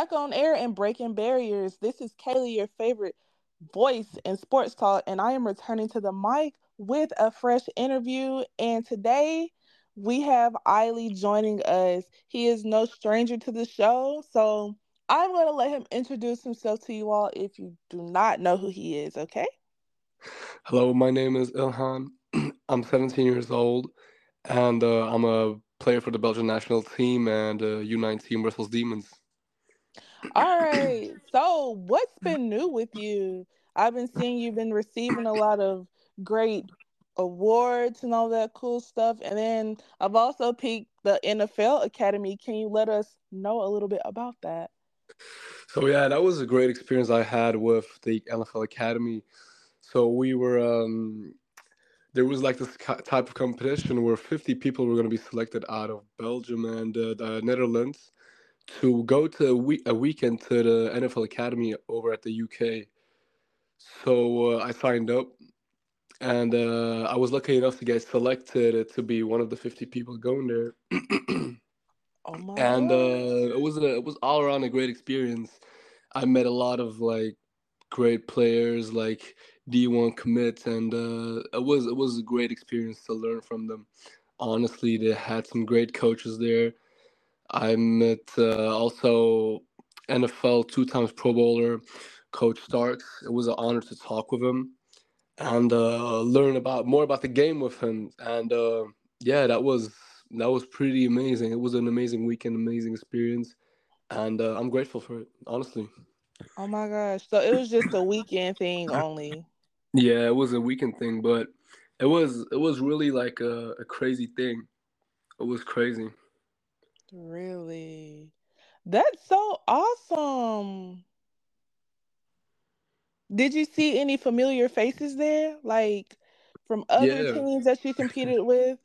back on air and breaking barriers. This is Kailey, your favorite voice in sports talk, and I am returning to the mic with a fresh interview. And today we have Iley joining us. He is no stranger to the show, so I'm going to let him introduce himself to you all if you do not know who he is, okay? Hello, my name is Ilhan. I'm 17 years old, and uh, I'm a player for the Belgian national team and uh, U19 Brussels Demons. All right. So, what's been new with you? I've been seeing you've been receiving a lot of great awards and all that cool stuff. And then I've also picked the NFL Academy. Can you let us know a little bit about that? So, yeah, that was a great experience I had with the NFL Academy. So, we were, um, there was like this type of competition where 50 people were going to be selected out of Belgium and uh, the Netherlands to go to a, week, a weekend to the NFL Academy over at the UK. So uh, I signed up, and uh, I was lucky enough to get selected to be one of the 50 people going there. oh my! And uh, it was a, it was all around a great experience. I met a lot of like great players, like D1 commits, and uh, it was it was a great experience to learn from them. Honestly, they had some great coaches there I met uh, also NFL two times Pro Bowler Coach Starks. It was an honor to talk with him and uh, learn about more about the game with him. And uh, yeah, that was that was pretty amazing. It was an amazing weekend, amazing experience, and uh, I'm grateful for it. Honestly. Oh my gosh! So it was just a weekend thing only. Yeah, it was a weekend thing, but it was it was really like a, a crazy thing. It was crazy. Really? That's so awesome. Did you see any familiar faces there? Like from other yeah. teams that you competed with?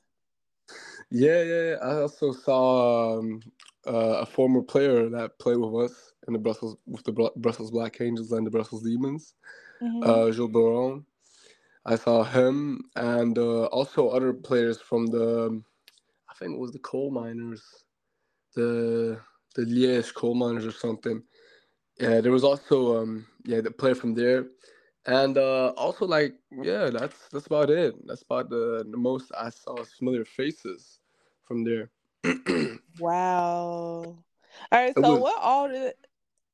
Yeah, yeah. I also saw um, uh, a former player that played with us in the Brussels with the Brussels Black Angels and the Brussels Demons, mm-hmm. uh, Jules Bouron. I saw him and uh, also other players from the, I think it was the coal miners the the Liège coal miners or something. Yeah, there was also um yeah the player from there, and uh also like yeah that's that's about it. That's about the the most I saw familiar faces from there. wow. All right. So was, what all did?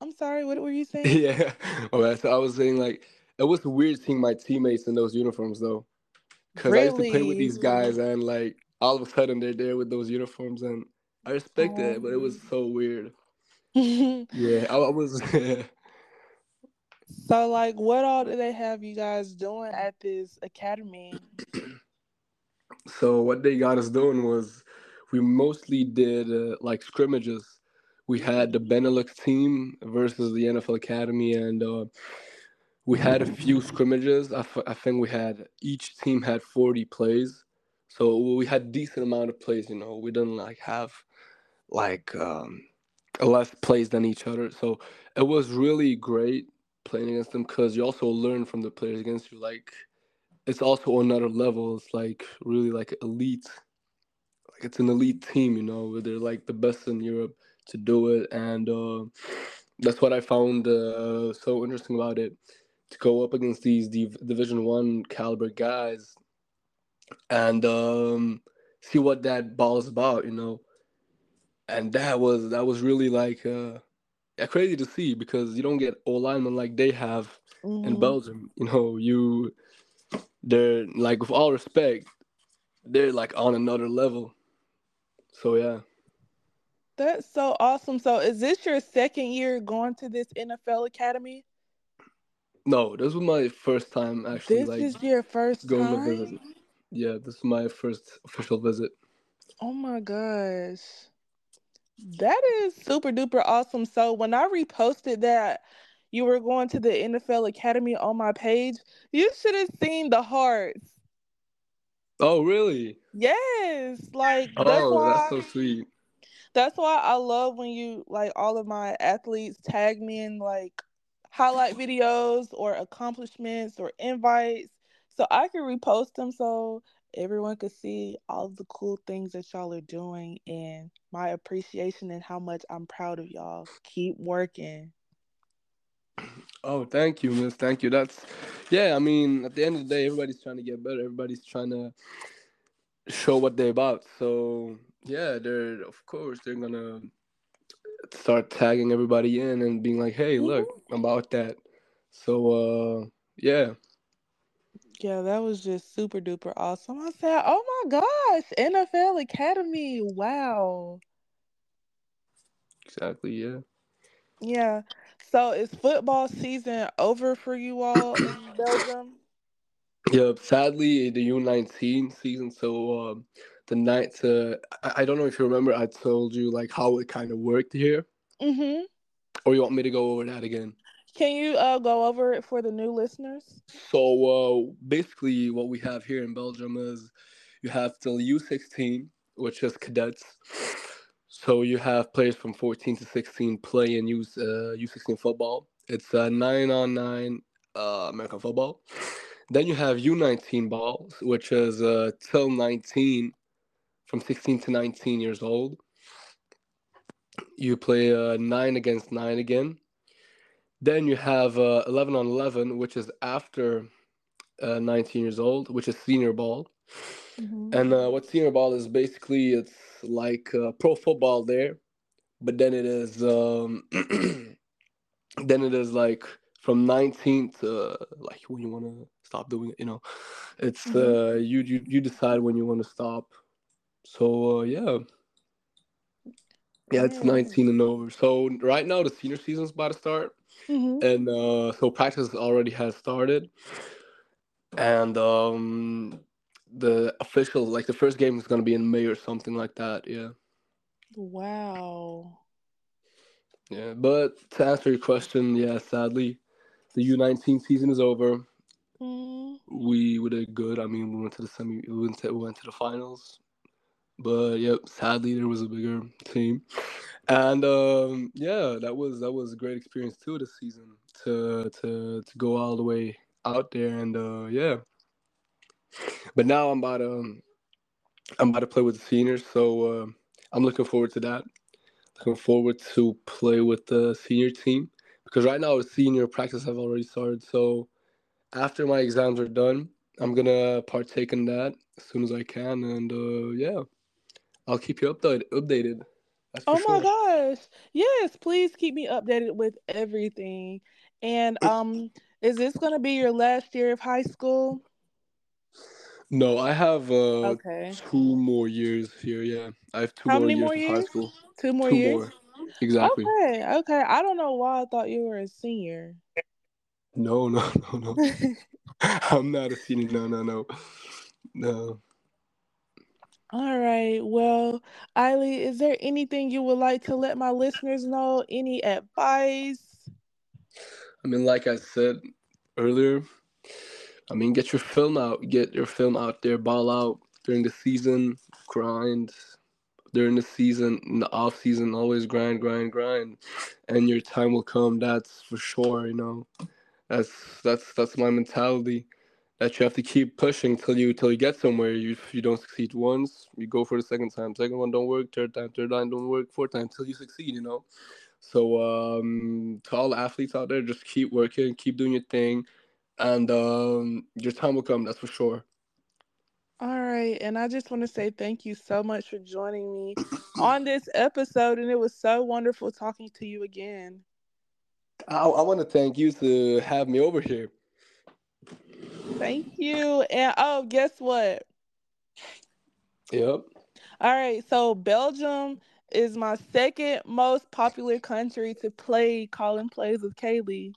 I'm sorry. What were you saying? Yeah. All right. So I was saying like it was weird seeing my teammates in those uniforms though, because really? I used to play with these guys and like all of a sudden they're there with those uniforms and I respect oh. that, but it was so weird. yeah, I, I was. so, like, what all do they have you guys doing at this academy? so, what they got us doing was we mostly did uh, like scrimmages. We had the Benelux team versus the NFL Academy, and uh, we had a few scrimmages. I, f- I think we had each team had 40 plays. So we had decent amount of plays, you know. We didn't like have like um, less plays than each other. So it was really great playing against them because you also learn from the players against you. Like it's also another level. It's like really like elite. Like it's an elite team, you know. where They're like the best in Europe to do it, and uh, that's what I found uh, so interesting about it. To go up against these Div- Division One caliber guys, and um, see what that ball is about, you know and that was that was really like uh, crazy to see because you don't get all linemen like they have mm-hmm. in Belgium. You know, you they're like with all respect, they're like on another level. So yeah. That's so awesome. So is this your second year going to this NFL academy? No, this was my first time actually. This like, is your first going time? to visit. Yeah, this is my first official visit. Oh my gosh. That is super duper awesome. So when I reposted that you were going to the NFL Academy on my page, you should have seen the hearts. Oh, really? Yes. Like oh, that's, why, that's so sweet. That's why I love when you like all of my athletes tag me in like highlight videos or accomplishments or invites so I can repost them. So everyone could see all the cool things that y'all are doing and my appreciation and how much I'm proud of y'all. Keep working. Oh, thank you, miss. Thank you. That's yeah, I mean, at the end of the day, everybody's trying to get better. Everybody's trying to show what they're about. So yeah, they're of course they're gonna start tagging everybody in and being like, "Hey, look, Mhm. I'm about that." So uh, yeah, Yeah, that was just super duper awesome. I said, oh my gosh, NFL Academy. Wow. exactly. Yeah. Yeah. So is football season over for you all in Belgium? Yeah. Sadly, the U19 season. So um, the night. Uh, I, I don't know if you remember. I told you like how it kind of worked here, Mm-hmm. or you want me to go over that again? Can you uh, go over it for the new listeners? So uh, basically, what we have here in Belgium is you have the U16, which is cadets. So you have players from 14 to 16 play in U uh, U16 football. It's a nine on nine uh, American football. Then you have U19 balls, which is uh, till 19, from 16 to 19 years old. You play uh, nine against nine again. Then you have uh, 11 on 11, which is after uh, 19 years old, which is senior ball. Mm-hmm. And uh, what senior ball is basically, it's like uh, pro football there, but then it is um, then it is like from 19 to like when you want to stop doing it. You know, it's Mhm. uh, you you you decide when you want to stop. So uh, yeah. Yeah, it's 19 and over. So right now the senior season's about to start. Mm-hmm. and uh, so practice already has started and um the official like the first game is going to be in may or something like that yeah Wow. yeah but to answer your question yeah sadly the u19 season is over Mm. we we did good i mean we went to the semi we went to, we went to the finals but yep sadly there was a bigger team and um yeah that was that was a great experience too this season to to to go all the way out there and uh yeah. But now i'm about to i'm about to play with the seniors so uh, i'm looking forward to that. Looking forward to play with the senior team because right now senior practice have already started. So after my exams are done i'm gonna partake in that as soon as i can and uh yeah i'll keep you updated Oh my sure gosh. Yes, please keep me updated with everything. And um, is this gonna be your last year of high school? no i have uh Okay. two more years here yeah i have two How more many years more of high school Two more two years? more exactly Okay, okay. I don't know why I thought you were a senior. no no no no i'm not a senior no no no no All right. Well, Eiley, is there anything you would like to let my listeners know? Any advice? I mean, like I said earlier, I mean, get your film out, get your film out there, ball out during the season, grind during the season, in the off season, always grind, grind, grind, and your time will come. That's for sure. You know, that's that's that's my mentality. That you have to keep pushing till you till you get somewhere. You you don't succeed once, you go for the second time. Second one don't work. Third time, third time don't work. Fourth time till you succeed. You know. So um, to all the athletes out there, just keep working, keep doing your thing, and um, your time will come. That's for sure. All right. And I just want to say thank you so much for joining me on this episode. And it was so wonderful talking to you again. I, I want to thank you to have me over here. Thank you. And oh, guess what? Yep. All right. So Belgium is my second most popular country to play calling plays with Kailey.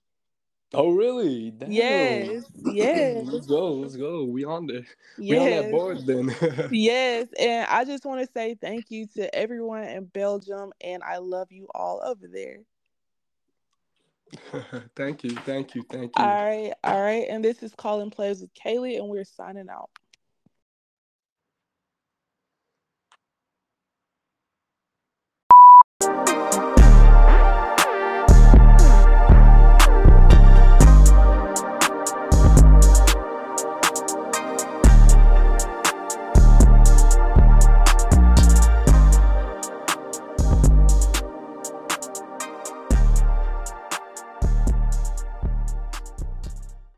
Oh really? Damn. Yes. Yes. let's go. Let's go. We on there. We on that board then. Yes, and I just want to say thank you to everyone in Belgium, and I love you all over there. thank you. Thank you. Thank you. All right, all right. and this is Calling Plays with Kailey, and we're signing out.